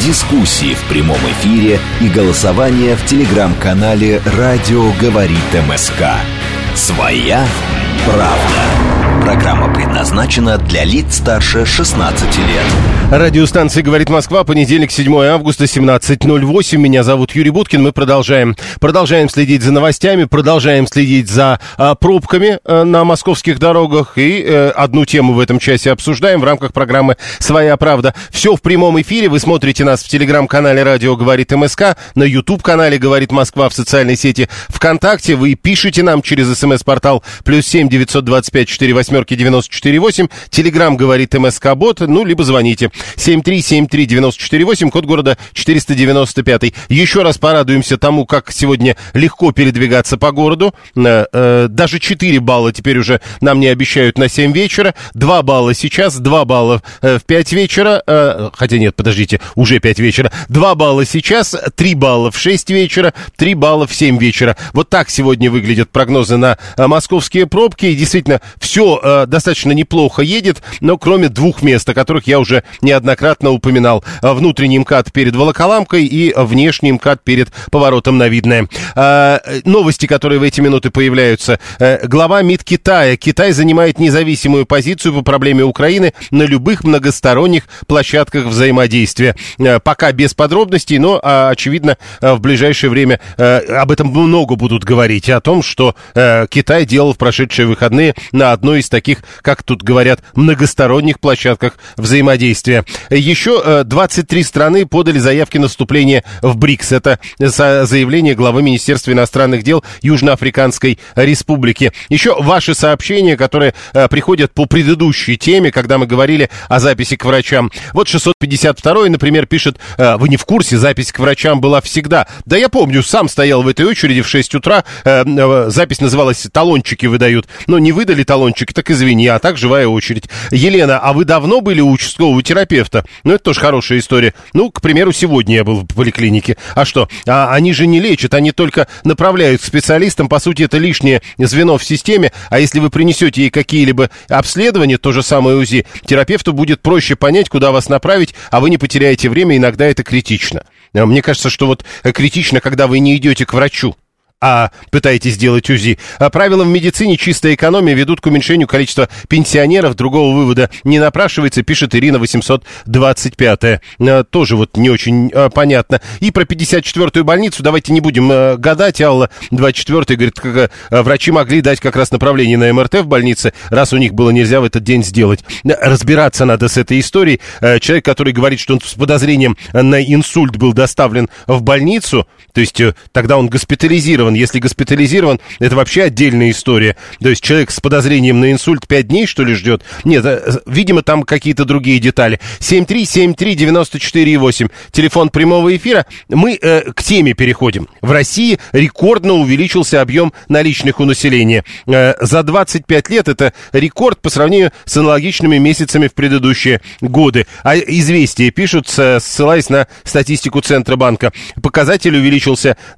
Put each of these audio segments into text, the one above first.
Дискуссии в прямом эфире и голосование в телеграм-канале «Радио говорит МСК». Своя правда. Программа предназначена для лиц старше 16 лет. Радиостанция «Говорит Москва», понедельник, 7 августа, 17.08. Меня зовут Юрий Буткин. Мы продолжаем. Продолжаем следить за новостями, продолжаем следить за а, пробками а, на московских дорогах. И э, одну тему в этом часе обсуждаем в рамках программы «Своя правда». Все в прямом эфире. Вы смотрите нас в телеграм-канале «Радио говорит МСК», на YouTube-канале «Говорит Москва» в социальной сети ВКонтакте. Вы пишите нам через смс-портал плюс семь девятьсот двадцать пять четыре восьмерки четыре восемь. Телеграм говорит МСК Бот. Ну, либо звоните. Семь три семь три девяносто четыре восемь. Код города 495. Еще раз порадуемся тому, как сегодня легко передвигаться по городу. Э, э, Даже 4 балла теперь уже нам не обещают на 7 вечера. 2 балла сейчас, 2 балла э, в 5 вечера. Хотя нет, подождите, уже 5 вечера. 2 балла сейчас, 3 балла в 6 вечера, 3 балла в 7 вечера. Вот так сегодня выглядят прогнозы на московские пробки. И действительно, все э, достаточно неплохо едет, но кроме двух мест, о которых я уже неоднократно упоминал. Э, Внутренний МКАД перед Волоколамкой и внешний МКАД перед поворотом на Видное. Э, Новости, которые в эти минуты появляются. Глава МИД Китая. Китай занимает независимую позицию по проблеме Украины на любых многосторонних площадках взаимодействия. Пока без подробностей, но, а, очевидно, в ближайшее время об этом много будут говорить. О том, что Китай делал в прошедшие выходные на одной из таких, как тут говорят, многосторонних площадках взаимодействия. Еще э, 23 страны подали заявки на вступление в БРИКС. Это за- заявление главы Министерства иностранных дел Южноафриканской Республики. Еще ваши сообщения, которые э, приходят по предыдущей теме, когда мы говорили о записи к врачам. Вот 652, например, пишет, э, вы не в курсе, запись к врачам была всегда. Да я помню, сам стоял в этой очереди в 6 утра, э, э, запись называлась «Талончики выдают». Но не выдали талончики, так извини, а так живая очередь. Елена, а вы давно были у участкового терапевта? Ну, это тоже хорошая история. Ну, к примеру, сегодня я был в поликлинике. А что? А они же не лечат, они только направляют к специалистам. По сути, это лишнее звено в системе. А если вы принесете ей какие-либо обследования, то же самое УЗИ, терапевту будет проще понять, куда вас направить, а вы не потеряете время, иногда это критично. А Мне кажется, что вот э, критично, когда вы не идете к врачу а пытаетесь сделать УЗИ. А правила в медицине чистая экономия ведут к уменьшению количества пенсионеров. Другого вывода не напрашивается, пишет Ирина 825. А, тоже вот не очень а, понятно. И про 54-ю больницу давайте не будем гадать. Алла 24 говорит, как, врачи могли дать как раз направление на МРТ в больнице, раз у них было нельзя в этот день сделать. Разбираться надо с этой историей. Человек, который говорит, что он с подозрением на инсульт был доставлен в больницу, то есть э, тогда он госпитализирован. Если госпитализирован, это вообще отдельная история. То есть человек с подозрением на инсульт 5 дней, что ли, ждет? Нет, э, видимо, там какие-то другие детали. 7373948, телефон прямого эфира. Мы э, к теме переходим. В России рекордно увеличился объем наличных у населения. Э, за 25 лет это рекорд по сравнению с аналогичными месяцами в предыдущие годы. А известия пишут, ссылаясь на статистику Центробанка. Показатель увеличился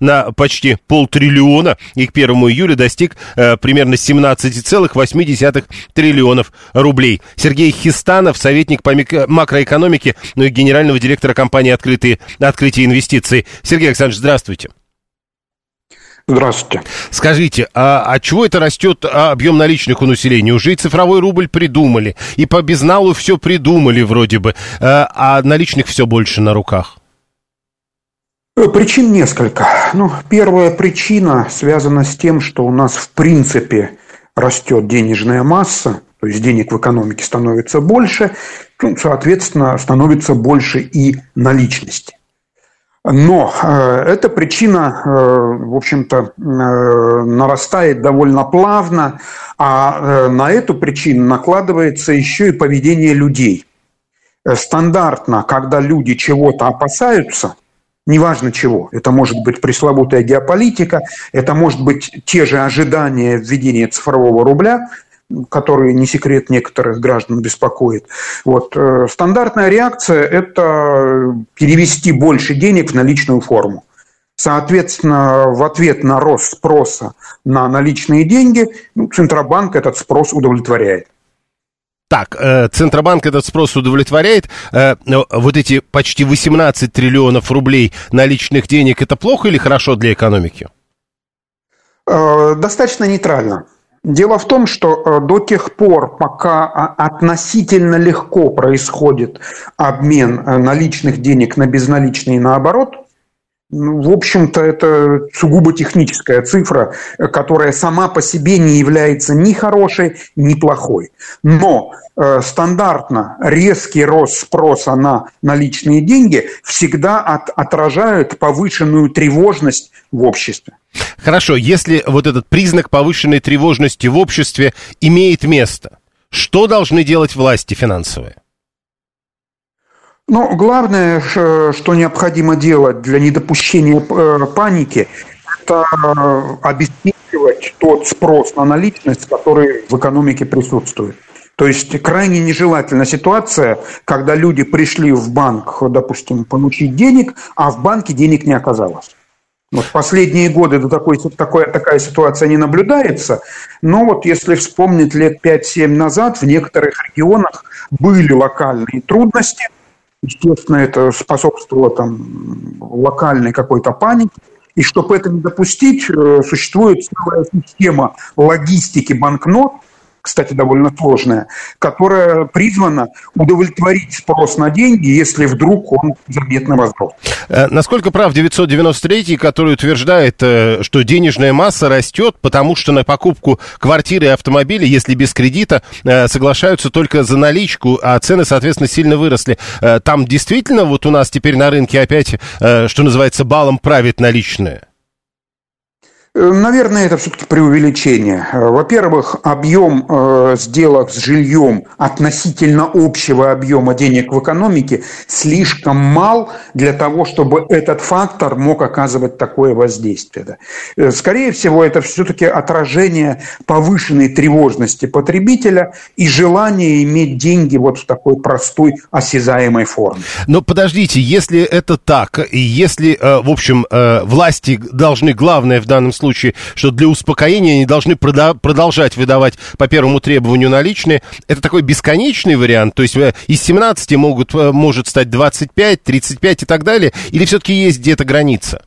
на почти полтриллиона и к 1 июля достиг э, примерно 17,8 триллионов рублей. Сергей Хистанов, советник по мик- макроэкономике, ну и генерального директора компании «Открытые, «Открытие инвестиций». Сергей Александрович, здравствуйте. Здравствуйте. Скажите, а, а чего это растет а, объем наличных у населения? Уже и цифровой рубль придумали, и по безналу все придумали вроде бы, а, а наличных все больше на руках. Э, Причин несколько. Ну, первая причина связана с тем, что у нас в принципе растет денежная масса, то есть денег в экономике становится больше, ну, соответственно, становится больше и наличности. Но э, эта причина, э, в общем-то, нарастает довольно плавно, а на эту причину накладывается еще и поведение людей. Стандартно, когда люди чего-то опасаются, неважно чего. Это может быть пресловутая геополитика, это может быть те же ожидания введения цифрового рубля, которые, не секрет, некоторых граждан беспокоит. Вот. Э, стандартная реакция – это перевести больше денег в наличную форму. Соответственно, в ответ на рост спроса на наличные деньги, ну, Центробанк этот спрос удовлетворяет. Так, э, Центробанк этот спрос удовлетворяет. Э, вот эти почти 18 триллионов рублей наличных денег, это плохо или хорошо для экономики? Э, достаточно нейтрально. Дело в том, что до тех пор, пока относительно легко происходит обмен наличных денег на безналичные наоборот, в общем-то, это сугубо техническая цифра, которая сама по себе не является ни хорошей, ни плохой. Но э, стандартно резкий рост спроса на наличные деньги всегда от, отражают повышенную тревожность в обществе. Хорошо, если вот этот признак повышенной тревожности в обществе имеет место, что должны делать власти финансовые? Ну, главное, что необходимо делать для недопущения э, паники, это обеспечивать тот спрос на наличность, который в экономике присутствует. То есть крайне нежелательна ситуация, когда люди пришли в банк, допустим, получить денег, а в банке денег не оказалось. Вот последние годы до такой, такой, такая ситуация не наблюдается, но вот если вспомнить лет 5-7 назад, в некоторых регионах были локальные трудности – Естественно, это способствовало там локальной какой-то панике. И чтобы это не допустить, э, существует целая система логистики банкнот, кстати, довольно сложная, которая призвана удовлетворить спрос на деньги, если вдруг он заметно возрос. Э, насколько прав 993, который утверждает, э, что денежная масса растет, потому что на покупку квартиры и автомобиля, если без кредита, э, соглашаются только за наличку, а цены, соответственно, сильно выросли. Там действительно вот у нас теперь на рынке опять, что называется, балом правит наличное? Э, наверное, это все-таки преувеличение. Э, во-первых, объем э, сделок с жильем относительно общего объема денег в экономике слишком мал для того, чтобы этот фактор мог оказывать такое воздействие. Скорее всего, это все-таки отражение повышенной тревожности потребителя и желания иметь деньги вот в такой простой осязаемой форме. Но подождите, если это так, и если, в общем, власти должны главное в данном случае случае, что для успокоения они должны прода- продолжать выдавать по первому требованию наличные. Это такой бесконечный вариант, то есть э, из 17 могут, э, может стать 25, 35 и так далее, или все-таки есть где-то граница?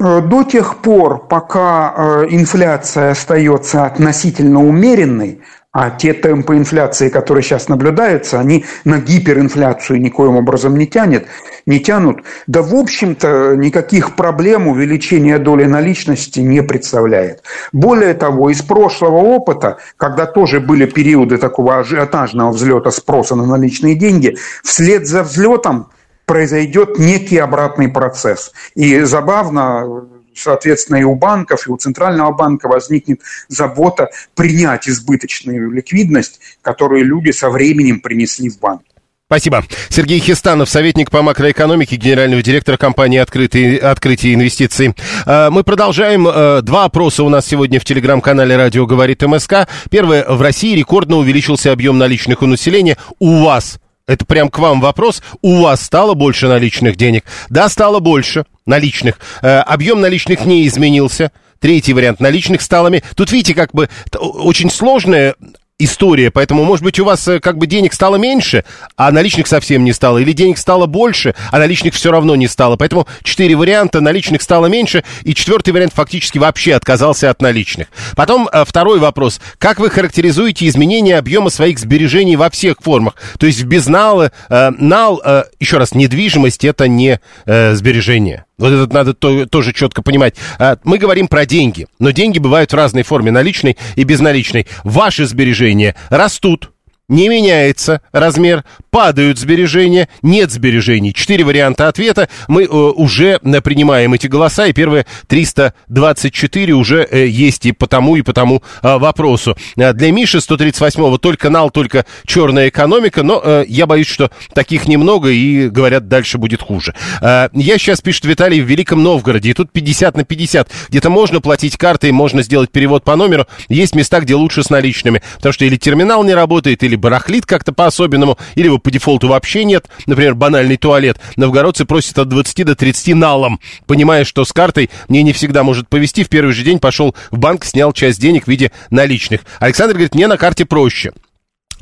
Э, до тех пор, пока инфляция остается относительно умеренной, а те темпы инфляции, которые сейчас наблюдаются, они на гиперинфляцию никоим образом не тянет, не тянут. Да, в общем-то, никаких проблем увеличения доли наличности не представляет. Более того, из прошлого опыта, когда тоже были периоды такого ажиотажного взлета спроса на наличные деньги, вслед за взлетом произойдет некий обратный процесс. И забавно, соответственно, и у банков, и у Центрального банка возникнет забота принять избыточную ликвидность, которую люди со временем принесли в банк. Спасибо. Сергей Хистанов, советник по макроэкономике, генерального директора компании «Открытые, «Открытие инвестиций». А, мы продолжаем. А, два опроса у нас сегодня в телеграм-канале «Радио говорит МСК». Первое. В России рекордно увеличился объем наличных у населения. У вас это прям к вам вопрос. У вас стало больше наличных денег? Да, стало больше наличных. Э, объем наличных не изменился. Третий вариант наличных стало... Тут видите, как бы очень сложная история, поэтому, может быть, у вас э, как бы денег стало меньше, а наличных совсем не стало, или денег стало больше, а наличных все равно не стало. Поэтому четыре варианта, наличных стало меньше, и четвертый вариант фактически вообще отказался от наличных. Потом э, второй вопрос. Как вы характеризуете изменение объема своих сбережений во всех формах? То есть в безналы, э, нал, э, еще раз, недвижимость это не э, сбережение. Вот это надо то, тоже четко понимать. А, мы говорим про деньги, но деньги бывают в разной форме, наличной и безналичной. Ваши сбережения растут, не меняется размер, падают сбережения, нет сбережений. Четыре варианта ответа. Мы э, уже э, принимаем эти голоса, и первые 324 уже э, есть и по тому, и по тому э, вопросу. Э, для Миши 138-го только нал, только черная экономика, но э, я боюсь, что таких немного, и, говорят, дальше будет хуже. Э, я сейчас, пишет Виталий, в Великом Новгороде, и тут 50 на 50. Где-то можно платить картой, можно сделать перевод по номеру. Есть места, где лучше с наличными, потому что или терминал не работает, или или барахлит как-то по-особенному, или его по дефолту вообще нет, например, банальный туалет. Новгородцы просят от 20 до 30 налом, понимая, что с картой мне не всегда может повезти. В первый же день пошел в банк, снял часть денег в виде наличных. Александр говорит, мне на карте проще.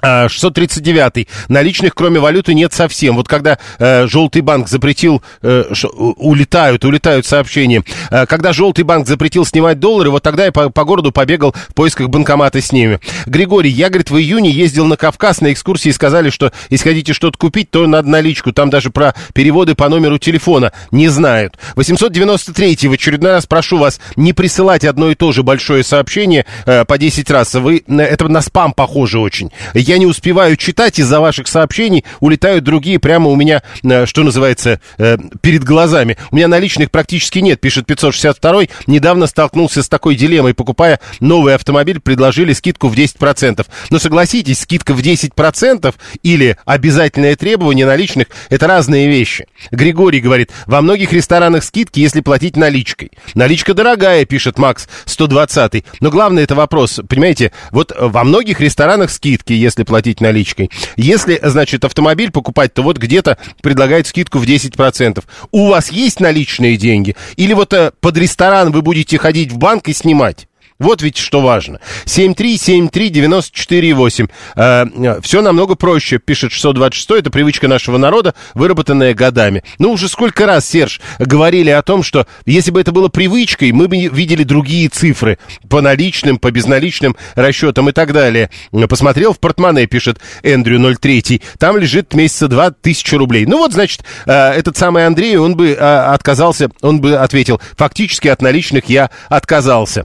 639. А, Наличных, кроме валюты, нет совсем. Вот когда э, Желтый банк запретил, э, улетают, улетают сообщения. Э, когда Желтый банк запретил снимать доллары, вот тогда я по, по городу побегал в поисках банкомата с ними. Григорий, я, говорит, в июне ездил на Кавказ на экскурсии и сказали, что если хотите что-то купить, то надо наличку. Там даже про переводы по номеру телефона не знают. 893. В очередной раз прошу вас не присылать одно и то же большое сообщение э, по 10 раз. Вы, это на спам похоже очень. Я я не успеваю читать, из-за ваших сообщений улетают другие прямо у меня, э, что называется, э, перед глазами. У меня наличных практически нет, пишет 562 Недавно столкнулся с такой дилеммой. Покупая новый автомобиль, предложили скидку в 10%. Но согласитесь, скидка в 10% или обязательное требование наличных – это разные вещи. Григорий говорит, во многих ресторанах скидки, если платить наличкой. Наличка дорогая, пишет Макс 120 Но главное это вопрос, понимаете, вот во многих ресторанах скидки, если если платить наличкой. Если, значит, автомобиль покупать, то вот где-то предлагают скидку в 10%. У вас есть наличные деньги? Или вот э, под ресторан вы будете ходить в банк и снимать? Вот ведь что важно. 7373948. Э, все намного проще, пишет 626. Это привычка нашего народа, выработанная годами. Ну, уже сколько раз, Серж, говорили о том, что если бы это было привычкой, мы бы видели другие цифры по наличным, по безналичным расчетам и так далее. Посмотрел в портмоне, пишет Эндрю 03. Там лежит месяца два тысячи рублей. Ну вот, значит, э, этот самый Андрей, он бы э, отказался, он бы ответил, фактически от наличных я отказался.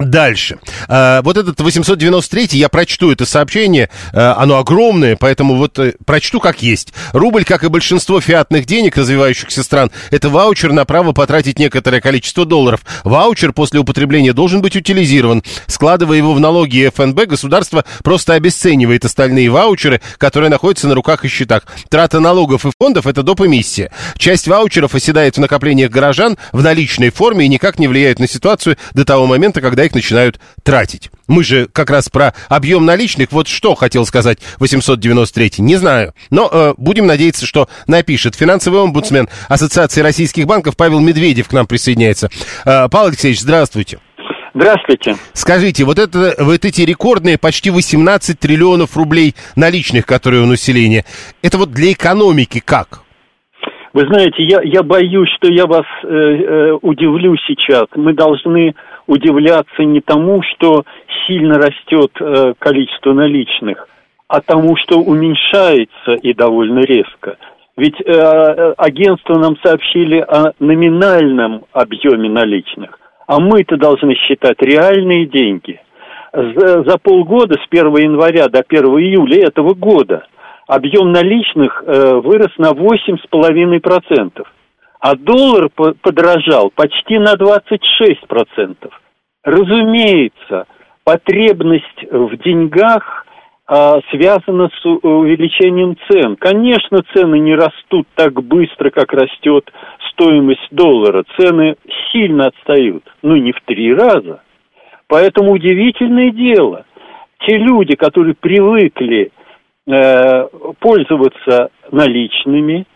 Дальше. А, вот этот 893, я прочту это сообщение, а, оно огромное, поэтому вот а, прочту как есть. Рубль, как и большинство фиатных денег развивающихся стран, это ваучер на право потратить некоторое количество долларов. Ваучер после употребления должен быть утилизирован. Складывая его в налоги ФНБ, государство просто обесценивает остальные ваучеры, которые находятся на руках и счетах. Трата налогов и фондов – это доп. эмиссия. Часть ваучеров оседает в накоплениях горожан в наличной форме и никак не влияет на ситуацию до того момента, когда их начинают тратить. Мы же как раз про объем наличных. Вот что хотел сказать 893 не знаю. Но э, будем надеяться, что напишет. Финансовый омбудсмен Ассоциации российских банков Павел Медведев к нам присоединяется. Э, Павел Алексеевич, здравствуйте. Здравствуйте. Скажите, вот, это, вот эти рекордные почти 18 триллионов рублей наличных, которые у населения, это вот для экономики как? Вы знаете, я, я боюсь, что я вас э, э, удивлю сейчас. Мы должны удивляться не тому, что сильно растет э, количество наличных, а тому, что уменьшается и довольно резко. Ведь э, э агентство нам сообщили о номинальном объеме наличных, а мы-то должны считать реальные деньги. За, за полгода, с 1 января до 1 июля этого года, объем наличных э, вырос на 8,5% а доллар подорожал почти на 26%. Разумеется, потребность в деньгах а, связана с увеличением цен. Конечно, цены не растут так быстро, как растет стоимость доллара. Цены сильно отстают, но не в три раза. Поэтому удивительное дело. Те люди, которые привыкли э, пользоваться наличными,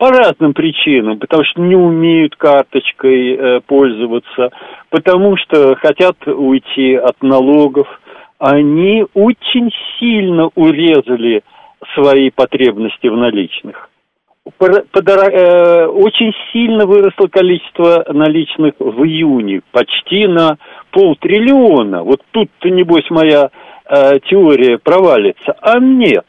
по разным причинам, потому что не умеют карточкой э, пользоваться, потому что хотят уйти от налогов. Они очень сильно урезали свои потребности в наличных. Подор... Э, очень сильно выросло количество наличных в июне, почти на полтриллиона. Вот тут-то, небось, моя э, теория провалится. А нет.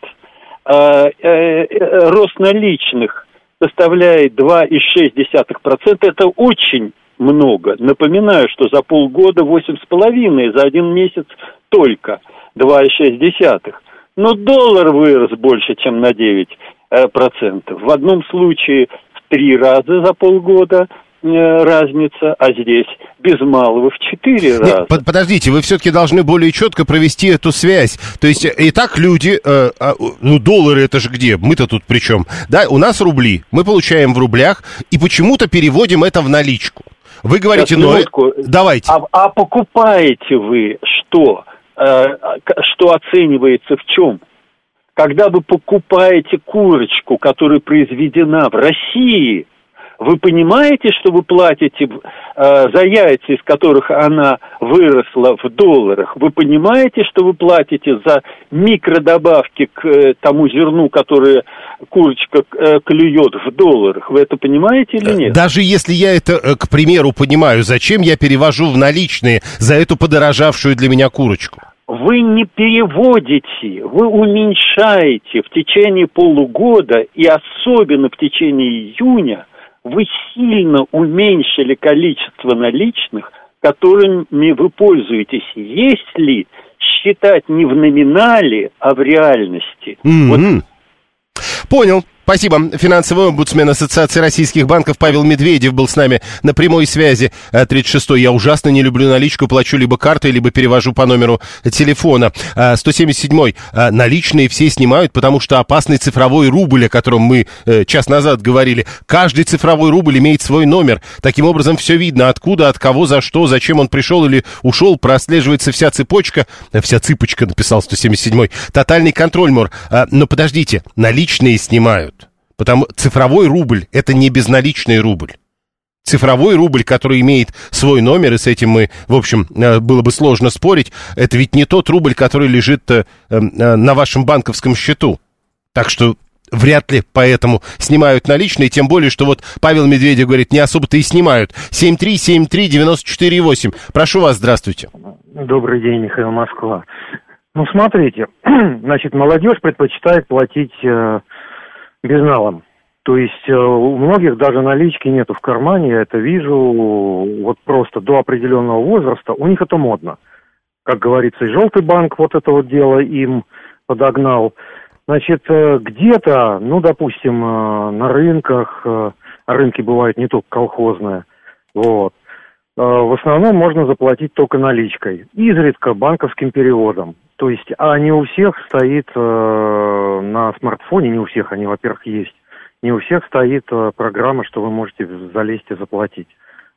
Э, э, э рост наличных составляет 2,6%. Это очень много. Напоминаю, что за полгода 8,5, за один месяц только 2,6. Но доллар вырос больше, чем на 9 э, процентов. В одном случае в три раза за полгода – разница, а здесь без малого в четыре раза. Нет, подождите, вы все-таки должны более четко провести эту связь. То есть и так люди, э, э, ну доллары это же где? Мы-то тут при чем? Да, у нас рубли, мы получаем в рублях и почему-то переводим это в наличку. Вы говорите, ну давайте. А, а покупаете вы что? Э, что оценивается в чем? Когда вы покупаете курочку, которая произведена в России, вы понимаете, что вы платите э, за яйца, из которых она выросла в долларах? Вы понимаете, что вы платите за микродобавки к э, тому зерну, которое курочка э, клюет в долларах? Вы это понимаете или нет? Даже если я это, э, к примеру, понимаю, зачем я перевожу в наличные за эту подорожавшую для меня курочку? вы не переводите, вы уменьшаете в течение полугода и особенно в течение июня вы сильно уменьшили количество наличных, которыми вы пользуетесь, если считать не в номинале, а в реальности. Mm-hmm. Вот. Понял. Спасибо. Финансовый омбудсмен Ассоциации российских банков Павел Медведев был с нами на прямой связи. 36-й. Э, Я ужасно не люблю наличку, плачу либо картой, либо перевожу по номеру телефона. 177-й. Э, э, наличные все снимают, потому что опасный цифровой рубль, о котором мы час назад говорили. Каждый цифровой рубль имеет свой номер. Таким образом, все видно, откуда, от кого, за что, зачем он пришел или ушел. Прослеживается вся цепочка. Вся цыпочка, написал 177-й. Тотальный контроль, Мор. Но подождите, наличные снимают. Потому цифровой рубль – это не безналичный рубль. Цифровой рубль, который имеет свой номер, и с этим мы, в общем, э, было бы сложно спорить, это ведь не тот рубль, который лежит э, э, на вашем банковском счету. Так что вряд ли поэтому снимают наличные, тем более, что вот Павел Медведев говорит, не особо-то и снимают. 7373948. Прошу вас, здравствуйте. Добрый день, Михаил Москва. Ну, смотрите, значит, молодежь предпочитает платить безналом. То есть э, у многих даже налички нету в кармане, я это вижу, вот просто до определенного возраста, у них это модно. Как говорится, и желтый банк вот это вот дело им подогнал. Значит, э, где-то, ну, допустим, э, на рынках, рынки бывают не только колхозные, вот, в основном можно заплатить только наличкой, изредка банковским переводом. То есть, а не у всех стоит э, на смартфоне, не у всех они, во-первых, есть, не у всех стоит э, программа, что вы можете залезть и заплатить.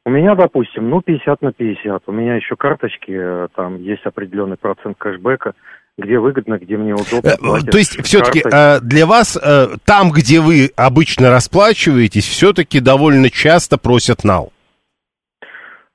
У меня, допустим, ну, 50 на 50. У меня еще карточки, э, там есть определенный процент кэшбэка, где выгодно, где мне удобно. Э, то есть, все-таки э, для вас там, где вы обычно расплачиваетесь, все-таки довольно часто просят нал?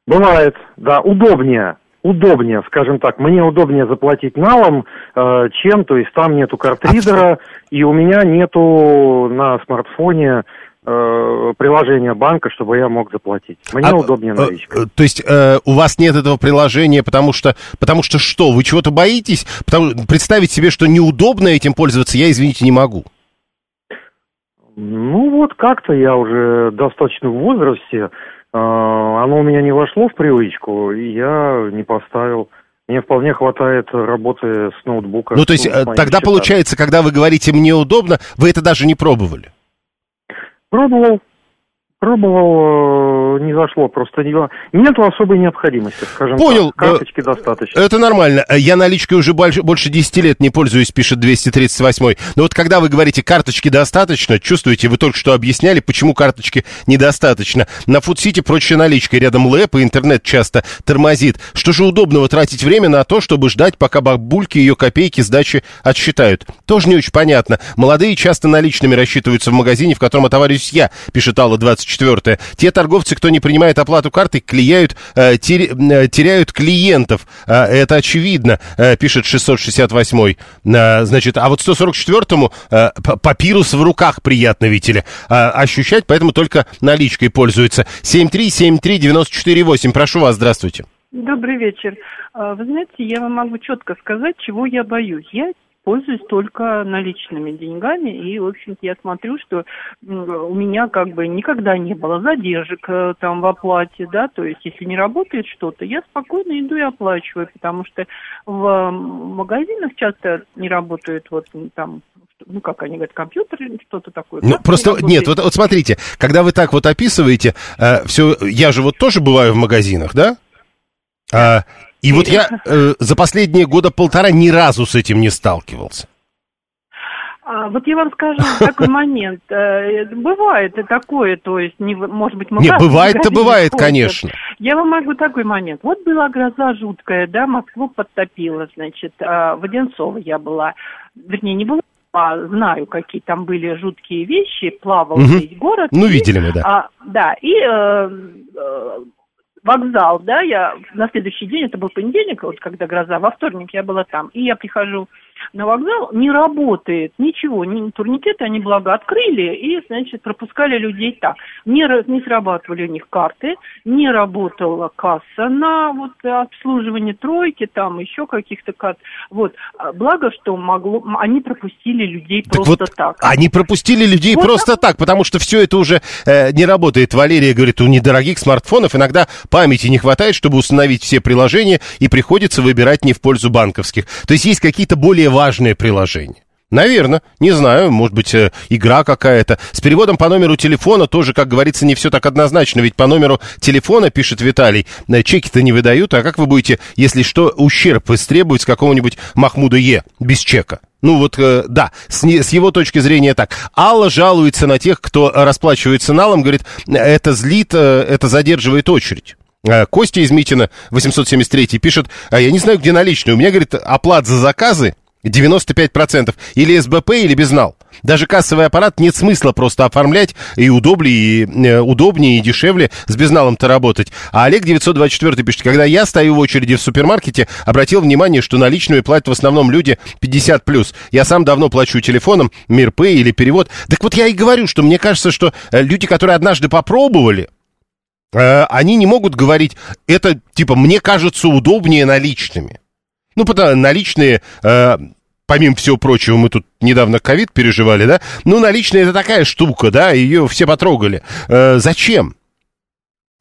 Бывает, да, удобнее удобнее, скажем так, мне удобнее заплатить налом, э, чем, то есть там нету картридера, и у меня нету на смартфоне э, приложения банка, чтобы я мог заплатить. Мне а, удобнее э, наличкой. Э, то есть э, у вас нет этого приложения, потому что, потому что что, вы чего-то боитесь? Потому, представить себе, что неудобно этим пользоваться, я, извините, не могу. Ну вот как-то я уже достаточно в возрасте, а, оно у меня не вошло в привычку, и я не поставил. Мне вполне хватает работы с ноутбука. Ну, то есть э, тогда счетами. получается, когда вы говорите «мне удобно», вы это даже не пробовали? Пробовал. Пробовал, э, не зашло, просто не... Нету особой необходимости, скажем Понял. так. Карточки достаточно. Это нормально. Я наличкой уже больше, больше 10 лет не пользуюсь, пишет 238 Но вот когда вы говорите, карточки достаточно, чувствуете, вы только что объясняли, почему карточки недостаточно. На Фудсити проще наличкой, рядом лэп и интернет часто тормозит. Что же удобного тратить время на то, чтобы ждать, пока бабульки ее копейки сдачи отсчитают? Тоже не очень понятно. Молодые часто наличными рассчитываются в магазине, в котором отоварюсь я, пишет Алла 24 четвертое. Те торговцы, кто не принимает оплату картой, клеяют, э, э, теряют клиентов. Э, это очевидно, э, пишет 668-й. Э, значит, а вот 144-му э, папирус в руках приятно, видите ли, ощущать, поэтому только наличкой пользуется. 7373948, прошу вас, здравствуйте. Добрый вечер. Вы знаете, я вам могу четко сказать, чего я боюсь. Я пользуюсь только наличными деньгами, и, в общем-то, я смотрю, что у меня как бы никогда не было задержек э, там в оплате, да, то есть если не работает что-то, я спокойно иду и оплачиваю, потому что в магазинах часто не работают вот там ну, как они говорят, компьютер или что-то такое. Ну, просто, не нет, вот, вот смотрите, когда вы так вот описываете, э, все, я же вот тоже бываю в магазинах, да? А, и вот я э, за последние года полтора ни разу с этим не сталкивался. А, вот я вам скажу такой момент. Э, бывает и такое, то есть, не, может быть, мы... Не, бывает-то бывает, конечно. Я вам могу такой момент. Вот была гроза жуткая, да, Москву подтопила, значит, а, в Одинцово я была. Вернее, не была, а знаю, какие там были жуткие вещи, плавал угу. весь город. Ну, видели мы, да. А, да, и э, э, вокзал, да, я на следующий день, это был понедельник, вот когда гроза, во вторник я была там, и я прихожу на вокзал, не работает ничего, ни турникеты они, благо, открыли, и, значит, пропускали людей так. Не, не срабатывали у них карты, не работала касса на вот обслуживание тройки, там еще каких-то карт. Вот, а, благо, что могло, они пропустили людей так просто вот так. Они пропустили людей вот просто так, потому что все это уже э, не работает. Валерия говорит, у недорогих смартфонов иногда памяти не хватает, чтобы установить все приложения, и приходится выбирать не в пользу банковских. То есть есть какие-то более важные приложения. Наверное, не знаю, может быть, э, игра какая-то. С переводом по номеру телефона тоже, как говорится, не все так однозначно, ведь по номеру телефона, пишет Виталий, э, чеки-то не выдают, а как вы будете, если что, ущерб истребовать с какого-нибудь Махмуда Е без чека? Ну вот, э, да, с, не, с его точки зрения так. Алла жалуется на тех, кто расплачивается налом, говорит, это злит, э, это задерживает очередь. Э, Костя из Митина, 873, пишет, а я не знаю, где наличные. У меня, говорит, оплат за заказы 95%. Или СБП, или безнал. Даже кассовый аппарат нет смысла просто оформлять, и удобнее, и, э, удобнее и дешевле с безналом-то работать. А Олег 924 пишет, когда я стою в очереди в супермаркете, обратил внимание, что наличную платят в основном люди 50+. Я сам давно плачу телефоном, Мирпэй или перевод. Так вот я и говорю, что мне кажется, что э, люди, которые однажды попробовали, э, они не могут говорить, это, типа, мне кажется удобнее наличными. Ну, потому наличные, э, помимо всего прочего, мы тут недавно ковид переживали, да? Ну, наличные это такая штука, да, ее все потрогали. Э, зачем?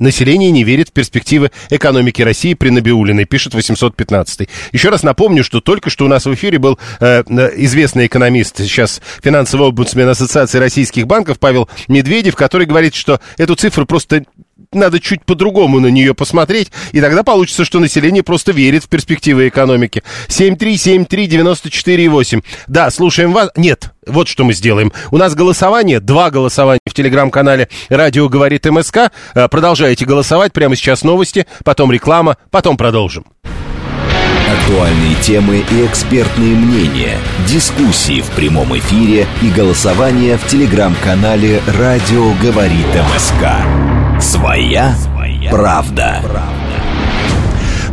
Население не верит в перспективы экономики России при Набиулиной, пишет 815. Еще раз напомню, что только что у нас в эфире был э, э известный экономист, сейчас финансовый омбудсмен Ассоциации российских банков Павел Медведев, который говорит, что эту цифру просто надо чуть по-другому на нее посмотреть, и тогда получится, что население просто верит в перспективы экономики. 7373948. Да, слушаем вас. Нет, вот что мы сделаем. У нас голосование, два голосования в телеграм-канале «Радио говорит МСК». Э, продолжайте голосовать. Прямо сейчас новости, потом реклама, потом продолжим. Актуальные темы и экспертные мнения, дискуссии в прямом эфире и голосование в телеграм-канале «Радио говорит МСК». Своя, Своя правда. правда.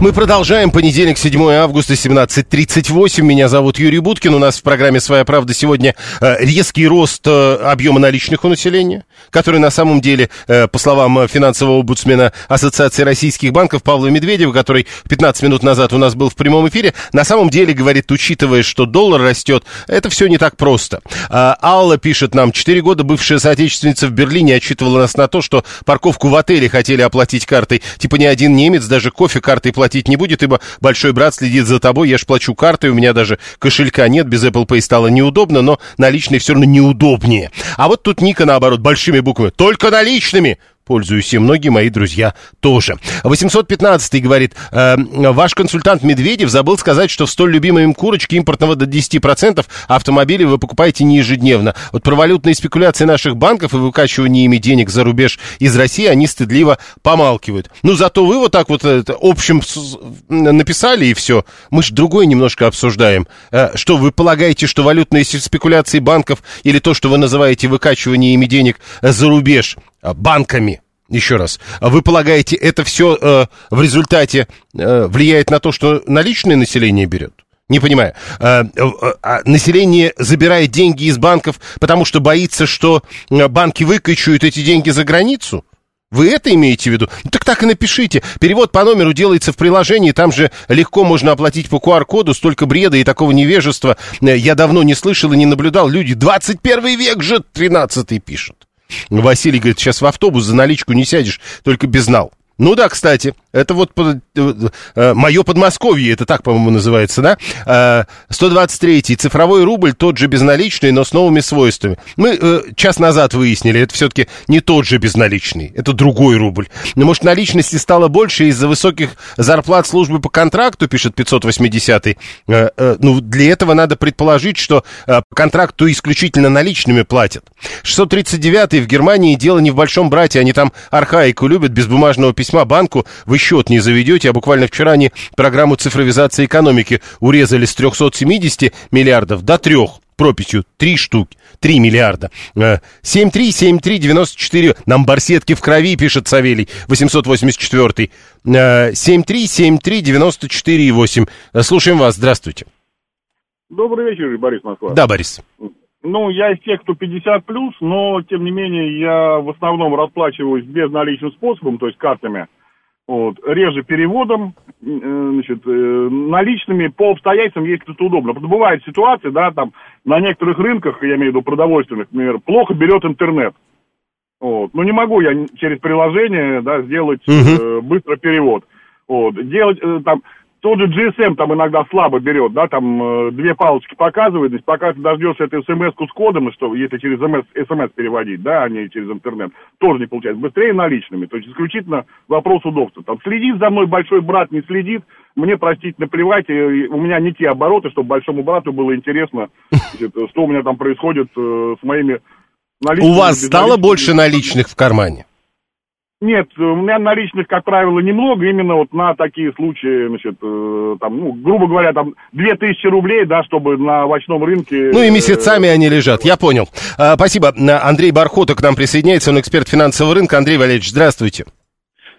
Мы продолжаем. Понедельник, 7 августа, 17.38. Меня зовут Юрий Буткин. У нас в программе «Своя правда» сегодня э, резкий рост э, объема наличных у населения, который на самом деле, э, по словам финансового омбудсмена Ассоциации российских банков Павла Медведева, который 15 минут назад у нас был в прямом эфире, на самом деле, говорит, учитывая, что доллар растет, это все не так просто. А, Алла пишет нам, 4 года бывшая соотечественница в Берлине отчитывала нас на то, что парковку в отеле хотели оплатить картой. Типа ни один немец даже кофе картой платит платить не будет, ибо большой брат следит за тобой, я ж плачу картой, у меня даже кошелька нет, без Apple Pay стало неудобно, но наличные все равно неудобнее. А вот тут Ника, наоборот, большими буквами, только наличными пользуюсь, и многие мои друзья тоже. 815 говорит, э, ваш консультант Медведев забыл сказать, что в столь любимой им курочке импортного до 10% автомобили вы покупаете не ежедневно. Вот про валютные спекуляции наших банков и выкачивание ими денег за рубеж из России они стыдливо помалкивают. Ну, зато вы вот так вот это, общем написали, и все. Мы же другое немножко обсуждаем. Э, что, вы полагаете, что валютные спекуляции банков или то, что вы называете выкачивание ими денег за рубеж, Э, банками. Еще раз, вы полагаете, это все э, в результате э, влияет на то, что наличное население берет? Не понимаю. Э, э, а население забирает деньги из банков, потому что боится, что э, банки выкачают эти деньги за границу? Вы это имеете в виду? Ну, так так и напишите. Перевод по номеру делается в приложении, там же легко можно оплатить по QR-коду, столько бреда и такого невежества э, я давно не слышал и не наблюдал. Люди, 21 век же, 13 пишут. Василий говорит, сейчас в автобус за наличку не сядешь, только безнал. Ну да, кстати, это вот э, э, мое Подмосковье, это так, по-моему, называется, да? Э, 123-й цифровой рубль, тот же безналичный, но с новыми свойствами. Мы э, час назад выяснили, это все-таки не тот же безналичный, это другой рубль. Но, может, наличности стало больше из-за высоких зарплат службы по контракту, пишет 580-й. Э, э, ну, для этого надо предположить, что э, по контракту исключительно наличными платят. 639-й в Германии дело не в большом брате, они там архаику любят, без бумажного письма банку вы счет не заведете. А буквально вчера они программу цифровизации экономики урезали с 370 миллиардов до трех прописью три штуки, три миллиарда. 7373948. Э, Нам барсетки в крови, пишет Савелий, 884. 7373948. Э, слушаем вас, здравствуйте. Добрый вечер, Борис Москва. Да, Борис. Ну, я из тех, кто 50 плюс, но тем не менее я в основном расплачиваюсь безналичным способом, то есть картами. Вот, реже переводом, э, значит, э, наличными по обстоятельствам, если это удобно. Потому бывают ситуации, да, там, на некоторых рынках, я имею в виду продовольственных, например, плохо берет интернет. Вот. Ну, не могу я через приложение, да, сделать э, быстро перевод. Вот. Делать, э, там, тот же GSM там иногда слабо берет, да, там э, две палочки показывает, значит, пока ты дождешься эту смс-ку с кодом, что если через смс, смс переводить, да, а не через интернет, тоже не получается. Быстрее наличными, то есть исключительно вопрос удобства. Там следит за мной большой брат, не следит, мне, простить, наплевать, и у меня не те обороты, чтобы большому брату было интересно, значит, что у меня там происходит э, с моими наличными. У вас стало больше наличных в кармане? Нет, у меня наличных, как правило, немного, именно вот на такие случаи, значит, э, там, ну, грубо говоря, там, 2000 рублей, да, чтобы на овощном рынке... Ну и месяцами они лежат, я понял. А, спасибо. Андрей Бархота к нам присоединяется, он эксперт финансового рынка. Андрей Валерьевич, здравствуйте.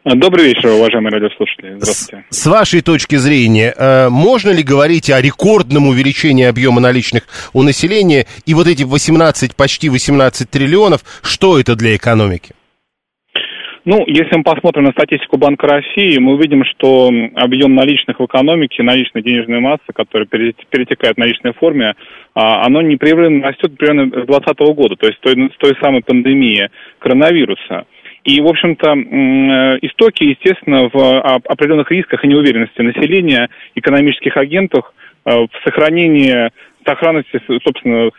Добрый вечер, уважаемые радиослушатели. Здравствуйте. С, с вашей точки зрения, э, можно ли говорить о рекордном увеличении объема наличных у населения и вот эти 18, почти 18 триллионов, что это для экономики? Ну, если мы посмотрим на статистику Банка России, мы увидим, что объем наличных в экономике, наличной денежной массы, которая перетекает в наличной форме, а, оно непрерывно растет примерно с 2020 года, то есть с той, с той самой пандемии коронавируса. И, в общем-то, истоки, естественно, в определенных рисках и неуверенности населения, экономических агентов, э, в сохранении сохранности, собственно,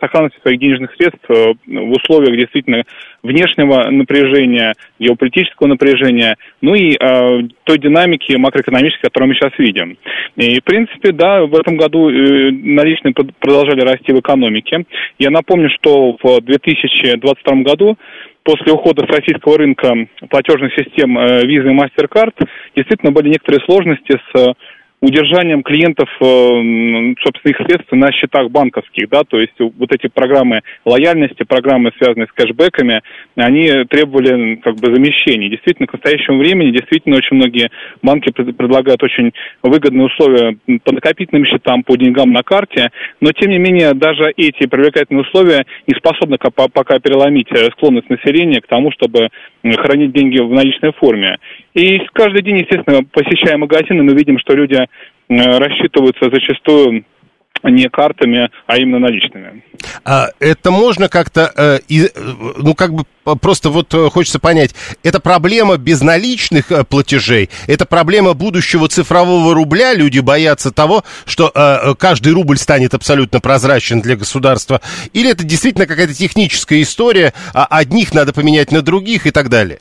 сохранности своих денежных средств э, в условиях действительно внешнего напряжения, геополитического напряжения, ну и э, той динамики макроэкономической, которую мы сейчас видим. И, в принципе, да, в этом году э, наличные продолжали расти в экономике. Я напомню, что в 2022 году после ухода с российского рынка платежных систем э, Visa и MasterCard действительно были некоторые сложности с удержанием клиентов, э, собственно, их средств на счетах банковских, да, то есть вот эти программы лояльности, программы, связанные с кэшбэками, они требовали как бы замещений. Действительно, к настоящему времени действительно очень многие банки предлагают очень выгодные условия по накопительным счетам, по деньгам на карте, но тем не менее даже эти привлекательные условия не способны пока переломить э, склонность населения к тому, чтобы хранить деньги в наличной форме. И каждый день, естественно, посещая магазины, мы видим, что люди рассчитываются зачастую не картами, а именно наличными. А это можно как-то, э, и, ну как бы просто вот э, хочется понять, это проблема безналичных э, платежей, это проблема будущего цифрового рубля, люди боятся того, что э, каждый рубль станет абсолютно прозрачен для государства, или это действительно какая-то техническая история, а одних надо поменять на других и так далее?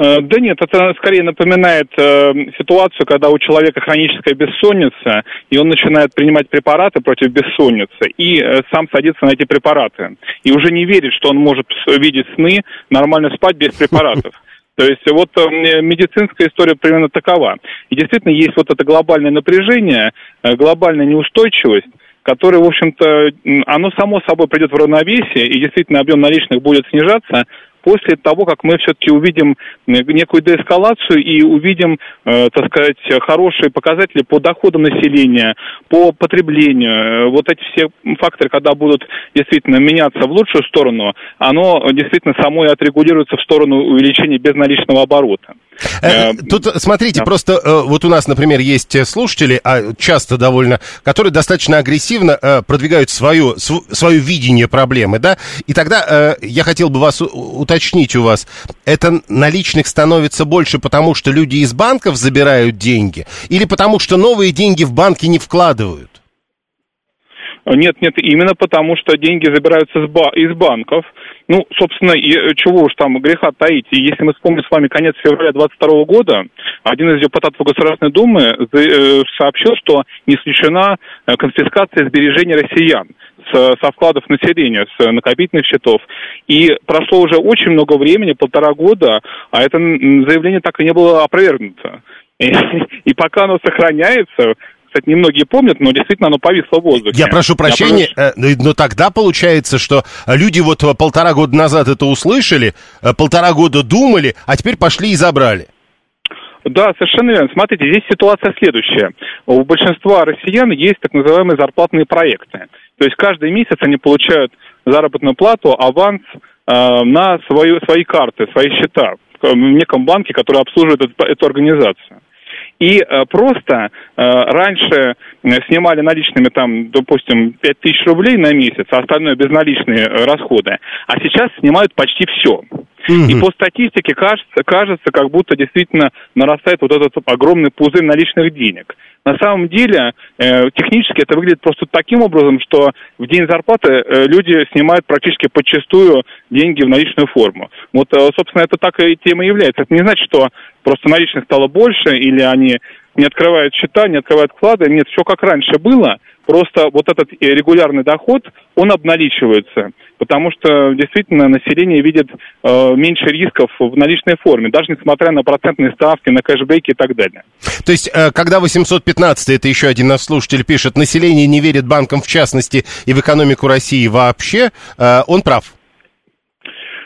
Э, да нет, это скорее напоминает э, ситуацию, когда у человека хроническая бессонница, и он начинает принимать препараты против бессонницы, и э, сам садится на эти препараты. И уже не верит, что он может видеть сны, нормально спать без препаратов. То есть вот э, медицинская история примерно такова. И действительно есть вот это глобальное напряжение, э, глобальная неустойчивость, которое, в общем-то, оно само собой придет в равновесие, и действительно объем наличных будет снижаться, после того, как мы все-таки увидим некую деэскалацию и увидим, э, так сказать, хорошие показатели по доходам населения, по потреблению. Э, вот эти все факторы, когда будут действительно меняться в лучшую сторону, оно действительно само и отрегулируется в сторону увеличения безналичного оборота. Э, тут, смотрите, да. просто э, вот у нас, например, есть слушатели, а часто довольно, которые достаточно агрессивно э, продвигают свое, свое видение проблемы, да, и тогда я хотел бы вас уточнить у вас, это наличных становится больше, потому что люди из банков забирают деньги, или потому что новые деньги в банки не вкладывают? Нет, нет, именно потому, что деньги забираются из банков. Ну, собственно, и э, чего уж там греха таить. И если мы вспомним с вами конец февраля 2022 года, один из депутатов Государственной Думы э, сообщил, что не исключена э, конфискация сбережений россиян со вкладов населения, с накопительных счетов. И прошло уже очень много времени, полтора года, а это заявление так и не было опровергнуто. И, и пока оно сохраняется, кстати, немногие помнят, но действительно оно повисло в воздухе. Я прошу прощения, Я прошу... но тогда получается, что люди вот полтора года назад это услышали, э, полтора года думали, а теперь пошли и забрали. Да, совершенно верно. Смотрите, здесь ситуация следующая. У большинства россиян есть так называемые зарплатные проекты. То есть каждый месяц они получают заработную плату, аванс э, на свою, свои карты, свои счета в неком банке, который обслуживает эту, эту организацию. И э, просто э, раньше снимали наличными там, допустим, 5 тысяч рублей на месяц, а остальное безналичные э, расходы. А сейчас снимают почти все. И по статистике кажется, кажется, как будто действительно нарастает вот этот огромный пузырь наличных денег. На самом деле, э, технически это выглядит просто таким образом, что в день зарплаты э, люди снимают практически подчастую деньги в наличную форму. Вот, э, собственно, это так и тема является. Это не значит, что просто наличных стало больше, или они не открывают счета, не открывают вклады. Нет, все как раньше было – Просто вот этот э, регулярный доход, он обналичивается, потому что действительно население видит э, меньше рисков в наличной форме, даже несмотря на процентные ставки, на кэшбэки и так далее. То есть, э, когда 815, это еще один наш слушатель пишет, население не верит банкам в частности и в экономику России вообще, э, он прав.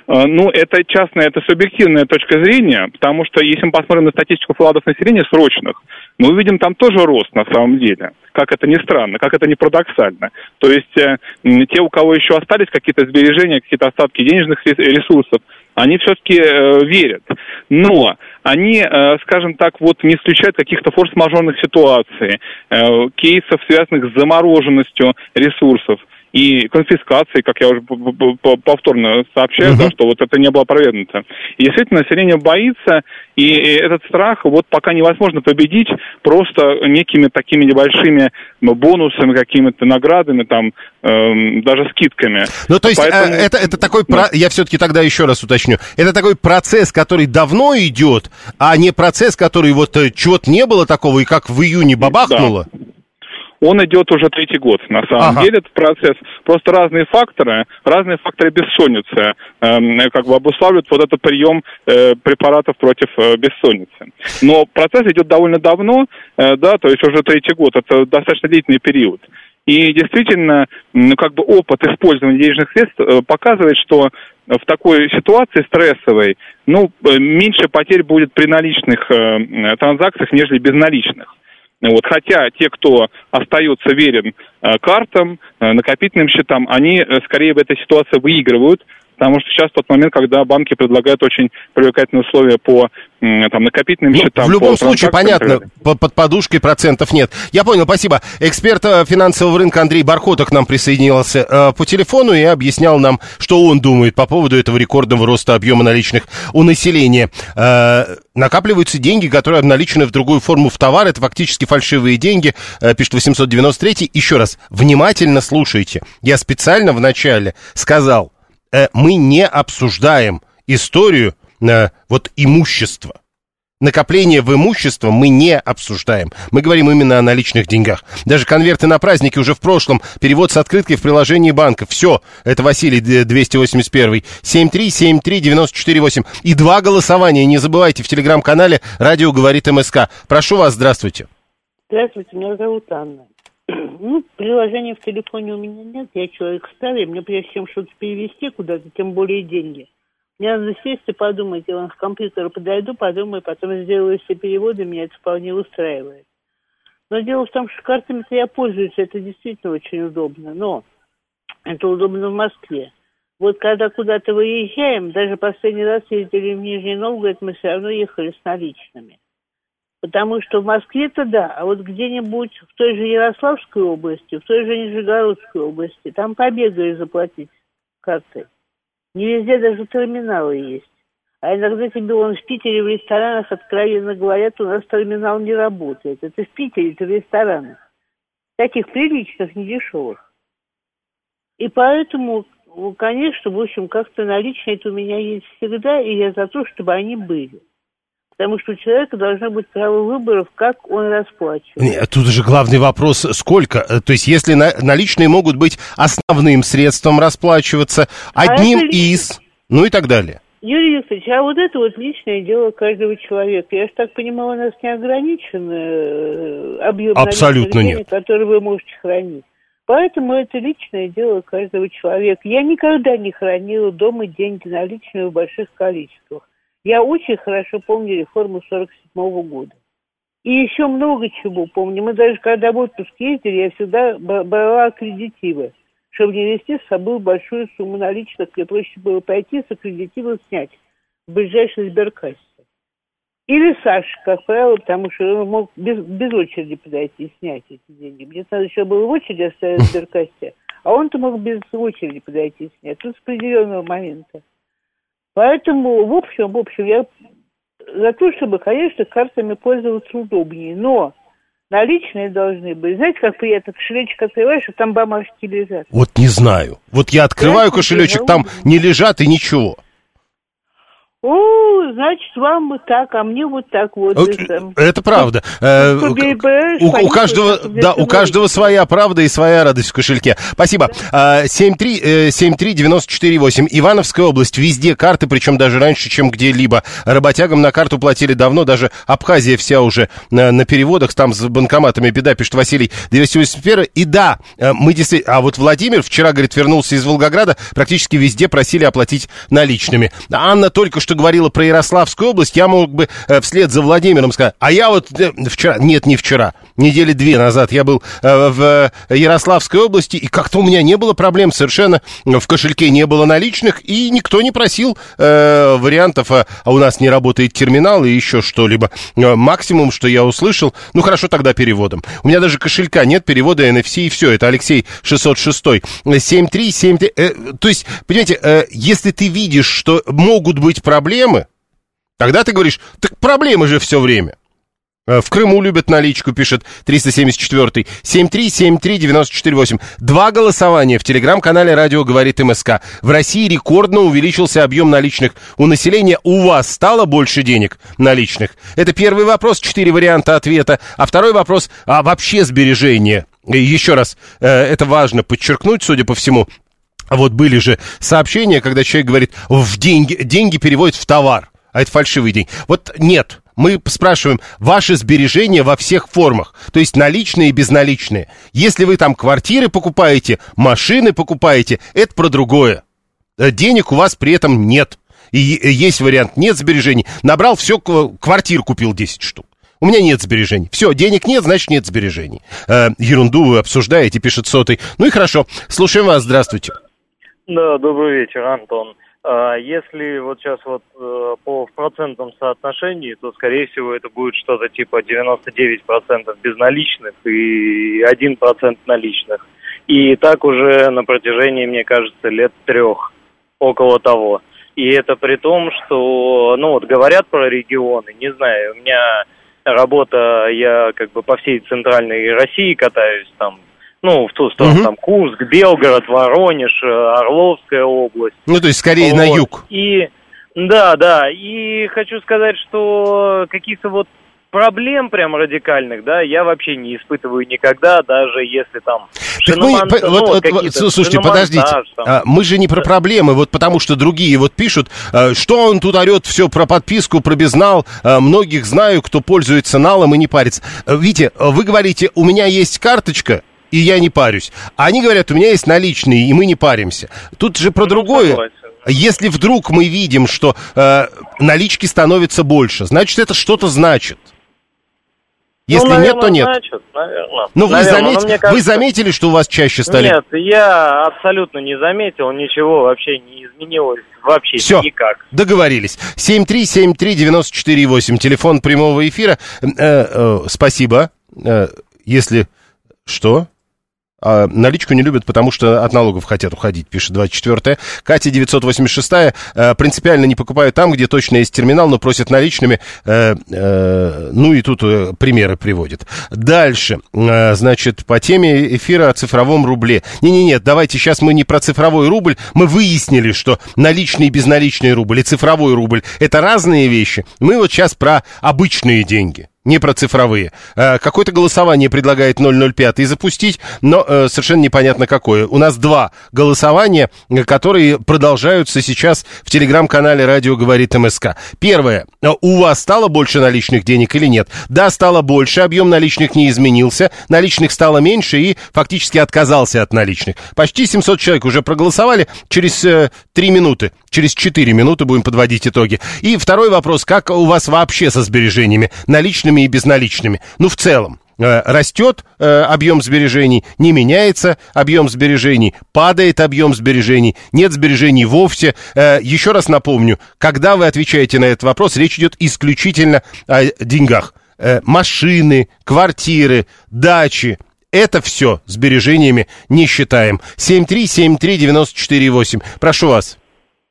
Э, ну, это частная, это субъективная точка зрения, потому что если мы посмотрим на статистику вкладов населения срочных, мы увидим там тоже рост на самом деле. Как это ни странно, как это не парадоксально. То есть э, те, у кого еще остались какие-то сбережения, какие-то остатки денежных ресурсов, они все-таки э, верят. Но они, э, скажем так, вот не исключают каких-то форс-мажорных ситуаций, э, кейсов, связанных с замороженностью ресурсов и конфискации, как я уже повторно сообщаю, uh-huh. да, что вот это не было опровергнуто. И действительно, население боится, и этот страх вот пока невозможно победить просто некими такими небольшими бонусами, какими-то наградами, там, эм, даже скидками. Ну, то есть, э, Поэтому... это, это такой, да. я все-таки тогда еще раз уточню, это такой процесс, который давно идет, а не процесс, который вот э, чего-то не было такого, и как в июне бабахнуло? Да он идет уже третий год, на самом ага. деле, этот процесс. Просто разные факторы, разные факторы бессонницы э, как бы обуславливают вот этот прием э, препаратов против э, бессонницы. Но процесс идет довольно давно, э, да, то есть уже третий год, это достаточно длительный период. И действительно, ну, как бы опыт использования денежных средств э, показывает, что в такой ситуации стрессовой, ну, э, меньше потерь будет при наличных э, транзакциях, нежели безналичных. Вот, хотя те, кто остается верен э, картам, э, накопительным счетам, они э, скорее в этой ситуации выигрывают, потому что сейчас тот момент, когда банки предлагают очень привлекательные условия по там, накопительным ну, счетам. В любом случае, понятно, под подушкой процентов нет. Я понял, спасибо. Эксперт финансового рынка Андрей Бархотов к нам присоединился э, по телефону и объяснял нам, что он думает по поводу этого рекордного роста объема наличных у населения. Э, накапливаются деньги, которые обналичены в другую форму в товар. Это фактически фальшивые деньги, э, пишет 893. Еще раз, внимательно слушайте. Я специально в начале сказал, Э, мы не обсуждаем историю э, вот имущества. Накопление в имущество мы не обсуждаем. Мы говорим именно о наличных деньгах. Даже конверты на праздники уже в прошлом. Перевод с открыткой в приложении банка. Все. Это Василий 281. 7373948. И два голосования. Не забывайте в телеграм-канале «Радио говорит МСК». Прошу вас, здравствуйте. Здравствуйте, меня зовут Анна. Ну, приложения в телефоне у меня нет, я человек старый, мне прежде чем что-то перевести куда-то, тем более деньги, Мне надо сесть и подумать, я вон к компьютеру подойду, подумаю, потом сделаю все переводы, меня это вполне устраивает. Но дело в том, что картами-то я пользуюсь, это действительно очень удобно, но это удобно в Москве. Вот когда куда-то выезжаем, даже последний раз ездили в Нижний Новгород, мы все равно ехали с наличными. Потому что в Москве-то да, а вот где-нибудь в той же Ярославской области, в той же Нижегородской области, там побегаешь заплатить картой. Не везде даже терминалы есть. А иногда тебе он в Питере в ресторанах откровенно говорят, у нас терминал не работает. Это в Питере, это в ресторанах. Таких приличных, не дешевых. И поэтому, конечно, в общем, как-то наличные это у меня есть всегда, и я за то, чтобы они были. Потому что у человека должно быть право выборов, как он расплачивается. Нет, тут же главный вопрос, сколько? Э, То есть, если на- наличные могут быть основным средством расплачиваться, одним это ли- из, ну и так далее. Юрий Викторович, а вот это вот личное дело каждого человека. Я же так понимаю, у нас не ограничен э, объем Абсолютно денег, нет. которые вы можете хранить. Поэтому это личное дело каждого человека. Я никогда не хранила дома деньги наличные в больших количествах. Я очень хорошо помню реформу 47 года. И еще много чего помню. Мы даже когда в отпуск ездили, я всегда брала аккредитивы, чтобы не вести с собой большую сумму наличных, мне проще было пойти с аккредитива снять в ближайшей сберкассе. Или Саша, как правило, потому что он мог без, без очереди подойти и снять эти деньги. Мне надо еще было в очереди оставить в сберкассе, а он-то мог без очереди подойти и снять. Тут с определенного момента. Поэтому, в общем, в общем, я за то, чтобы, конечно, картами пользоваться удобнее, но наличные должны быть. Знаете, как приятно кошелечек открываешь, а там бумажки лежат. Вот не знаю. Вот я открываю Здравствуйте, кошелечек, там не лежат и ничего. О, значит, вам вот так, а мне вот так вот. Это. Это правда. Э, Ну, У, у понюхаешь, каждого, да, у каждого своя правда и своя радость в кошельке. Спасибо. А, 73 э, 73-94-8. Ивановская область. Везде карты, причем даже раньше, чем где-либо. Работягам на карту платили давно. Даже Абхазия вся уже на, на переводах. Там с банкоматами беда, пишет Василий 281. И да, э, мы действительно... А вот Владимир вчера, говорит, вернулся из Волгограда. Практически везде просили оплатить наличными. Анна только что говорила про Ярославскую область. Я мог бы э, вслед за Владимиром сказать. А я вот э, вчера... Нет, не вчера. Недели две назад я был э, в э, Ярославской области, и как-то у меня не было проблем совершенно. В кошельке не было наличных, и никто не просил э, вариантов, а, а у нас не работает терминал и еще что-либо. Максимум, что я услышал, ну хорошо тогда переводом. У меня даже кошелька нет, перевода NFC и все. Это Алексей 606. 7373. Э, то есть, понимаете, если ты видишь, что могут быть проблемы, тогда ты говоришь, так проблемы же все время. Э, В Крыму любят наличку, пишет 374-й. 7373948. Два голосования в телеграм-канале «Радио говорит МСК». В России рекордно увеличился объем наличных. У населения у вас стало больше денег наличных? Это первый вопрос, четыре варианта ответа. А второй вопрос, а вообще сбережения? Еще раз, э, это важно подчеркнуть, судя по всему. Вот были же сообщения, когда человек говорит, в деньги, деньги переводят в товар, а это фальшивый день. Вот нет, мы спрашиваем, ваши сбережения во всех формах, то есть наличные и безналичные. Если вы там квартиры покупаете, машины покупаете, это про другое. Э, Денег у вас при этом нет. И е- есть вариант, нет сбережений. Набрал все, квартир купил 10 штук. У меня нет сбережений. Все, денег нет, значит нет сбережений. Э, ерунду вы обсуждаете, пишет сотый. Ну и хорошо. Слушаем вас, здравствуйте. Да, добрый вечер, Антон. А, Если вот сейчас вот э, по в процентном соотношении, то, скорее всего, это будет что-то типа 99% безналичных и 1% наличных. И так уже на протяжении, мне кажется, лет трех, около того. И это при том, что, ну вот говорят про регионы, не знаю, у меня работа, я как бы по всей центральной России катаюсь, там, ну, в ту сторону, там, Курск, Белгород, Воронеж, э, Орловская область. Ну, то есть скорее на Вот. юг. И да, да. И хочу сказать, что каких-то вот проблем прям радикальных, да, я вообще не испытываю никогда, даже если там Так мы, ну, вот, вот, вот, слушайте, подождите, там. А, мы же не про проблемы, вот потому что другие вот пишут, а, что он тут орет все про подписку, про безнал, а, многих знаю, кто пользуется налом и не парится. Видите, а, вы говорите, у меня есть карточка, и я не парюсь. А они говорят, у меня есть наличные, и мы не паримся. Тут же про другое. Ну, согласен. Если вдруг мы видим, что э, налички становится больше, значит, это что-то значит. Если ну, наверное, нет, то нет. Значит, наверное. Ну, вы, Наверное, замет- но мне вы кажется- заметили, что у вас чаще стали? Нет, я абсолютно не заметил, ничего вообще не изменилось, вообще Все, никак. договорились. 7373948, телефон прямого эфира. Э, э, спасибо. Э, если... Что? А, наличку не любят, потому что от налогов хотят уходить, пишет 24-я. Катя 986-я. Э, принципиально не покупают там, где точно есть терминал, но просят наличными. Э, э, ну и тут примеры приводит. Дальше. Э, значит, по теме эфира о цифровом рубле. Не-не-не, давайте сейчас мы не про цифровой рубль. Мы выяснили, что наличный и безналичный рубль и цифровой рубль это разные вещи. Мы вот сейчас про обычные деньги. Не про цифровые. Э, Какое-то голосование предлагает 005 запустить, но э, совершенно непонятно какое. У нас два голосования, э, которые продолжаются сейчас в телеграм-канале «Радио говорит МСК». Первое. У вас стало больше наличных денег или нет? Да, стало больше, объем наличных не изменился, наличных стало меньше и фактически отказался от наличных. Почти 700 человек уже проголосовали. Через э, 3 минуты, через 4 минуты будем подводить итоги. И второй вопрос. Как у вас вообще со сбережениями? Наличными и безналичными? Ну, в целом. Э, Растет э, объем сбережений, не меняется объем сбережений, падает объем сбережений, нет сбережений вовсе. Э, Еще раз напомню, когда вы отвечаете на этот вопрос, речь идет исключительно о деньгах. Машины, квартиры, дачи, это все сбережениями не считаем. 7373948. Прошу вас.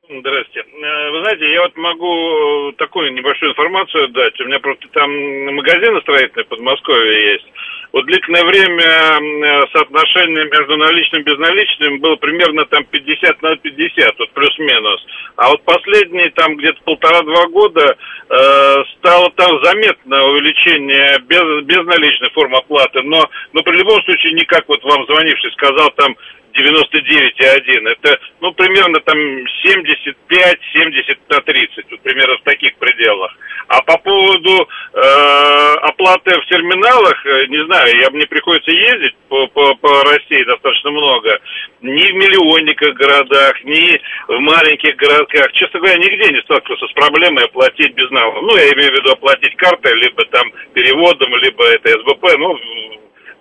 Здрасте. Э, Вы знаете, я вот могу такую небольшую информацию дать. У меня просто там магазины строительные в Подмосковье есть. Вот длительное время э, соотношение между наличным и безналичным было примерно там 50 на 50, вот плюс-минус. А вот последние там где-то полтора-два года э, стало там заметное увеличение без, безналичной формы оплаты, но, но при любом случае не как вот вам звонивший сказал там 99,1. Это, ну, примерно там 75-70 на 30. Вот примерно в таких пределах. А по поводу э, оплаты в терминалах, э, не знаю, я, мне приходится ездить по, по, по России достаточно много. Ни в миллионниках городах, ни в маленьких городках. Честно говоря, нигде не сталкивался с проблемой оплатить без налога. Ну, я имею в виду оплатить картой, либо там переводом, либо это СБП. Ну,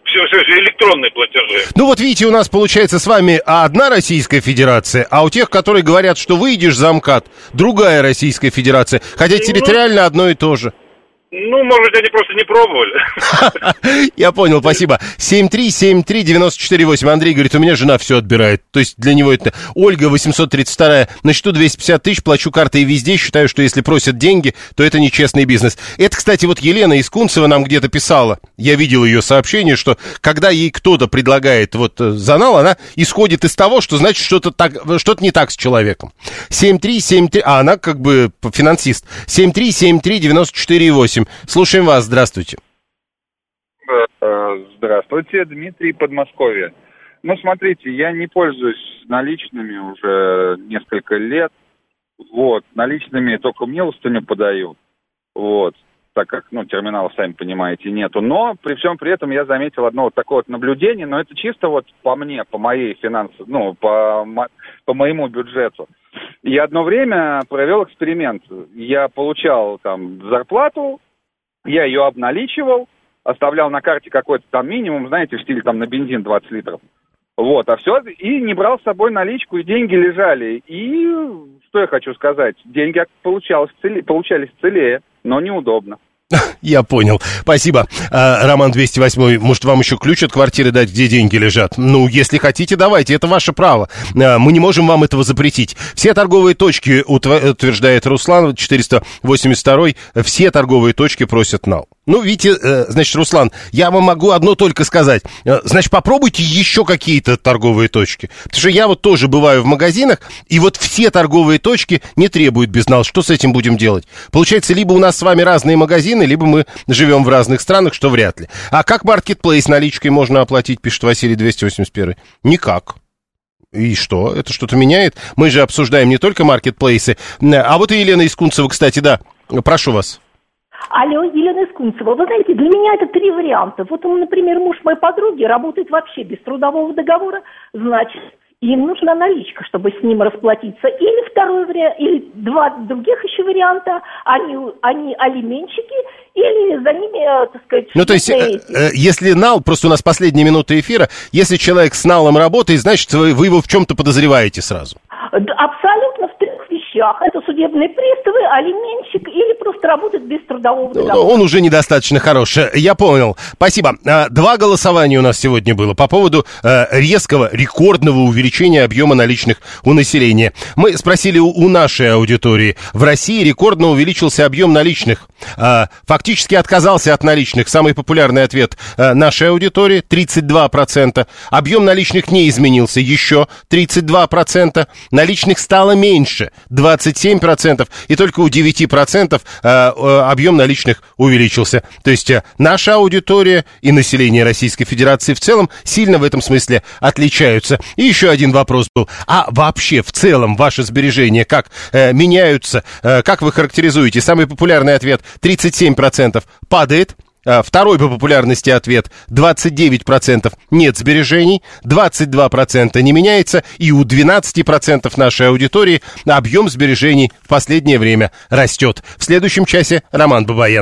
все, все, все электронные платежи. Ну вот видите, у нас получается с вами одна Российская Федерация, а у тех, которые говорят, что выйдешь за МКАД, другая Российская Федерация. Хотя территориально одно и то же. Ну, может быть, они просто не пробовали. Я понял, спасибо. 7373948. Андрей говорит, у меня жена все отбирает. То есть для него это... Ольга, 832 на счету 250 тысяч, плачу картой везде. Считаю, что если просят деньги, то это нечестный бизнес. Это, кстати, вот Елена из нам где-то писала. Я видел ее сообщение, что когда ей кто-то предлагает вот э, занал, она исходит из того, что значит что-то так, что-то не так с человеком. 7373... А она как бы финансист. 7373948. Слушаем вас, здравствуйте. Э, Здравствуйте, Дмитрий, Подмосковье. Ну, смотрите, я не пользуюсь наличными уже несколько лет. Вот, наличными только милостыню подаю. Вот, так как, ну, терминалов, сами понимаете, нету. Но при всем при этом я заметил одно вот такое вот наблюдение, но это чисто вот по мне, по моей финансовой, ну, по, по моему бюджету. Я одно время провел эксперимент. Я получал там зарплату, я ее обналичивал, оставлял на карте какой-то там минимум, знаете, в стиле там на бензин 20 литров. Вот, а все, и не брал с собой наличку, и деньги лежали. И что я хочу сказать, деньги получалось, цели- получались целее, но неудобно. Я понял. Спасибо. А, Роман 208, может, вам еще ключ от квартиры дать, где деньги лежат? Ну, если хотите, давайте, это ваше право. А, Мы не можем вам этого запретить. Все торговые точки, утверждает Руслан, 482, все торговые точки просят нал. Ну, видите, э, значит, Руслан, я вам могу одно только сказать. Э, Значит, попробуйте еще какие-то торговые точки. Потому что я вот тоже бываю в магазинах, и вот все торговые точки не требуют безнал. Что с этим будем делать? Получается, либо у нас с вами разные магазины, либо мы живем в разных странах, что вряд ли. А как маркетплейс наличкой можно оплатить, пишет Василий 281? Никак. И что? Это что-то меняет? Мы же обсуждаем не только маркетплейсы. А вот и Елена из Кунцева, кстати, да. Прошу вас. Алло, Елена Искунцева. Вы знаете, для меня это три варианта. Вот, он, например, муж моей подруги работает вообще без трудового договора, значит, им нужна наличка, чтобы с ним расплатиться. Или второй вариант, или два других еще варианта, они, они алименщики, или за ними, э, так сказать... Ну, то есть, э, э, если нал, просто у нас последняя минута эфира, если человек с налом работает, значит, вы, его в чем-то подозреваете сразу. Абсолютно вещах. Это судебные приставы, алименщик или просто работает без трудового Ну, договора. Он уже недостаточно хорош. Я понял. Спасибо. А, Два голосования у нас сегодня было по поводу э, резкого, рекордного увеличения объема наличных у населения. Мы спросили у, нашей аудитории. В России рекордно увеличился объем наличных. А, Фактически отказался от наличных. Самый популярный ответ э, нашей аудитории 32%. Объем наличных не изменился еще 32%. Наличных стало меньше 27%. И только у 9% э, э, объем наличных увеличился. То есть э, наша аудитория и население Российской Федерации в целом сильно в этом смысле отличаются. И еще один вопрос был. А вообще в целом ваши сбережения как меняются? Как вы характеризуете? Самый популярный ответ 37% падает. А, Второй по популярности ответ 29% нет сбережений, 22% не меняется, и у 12% нашей аудитории объем сбережений в последнее время растет. В следующем часе Роман Бабаян.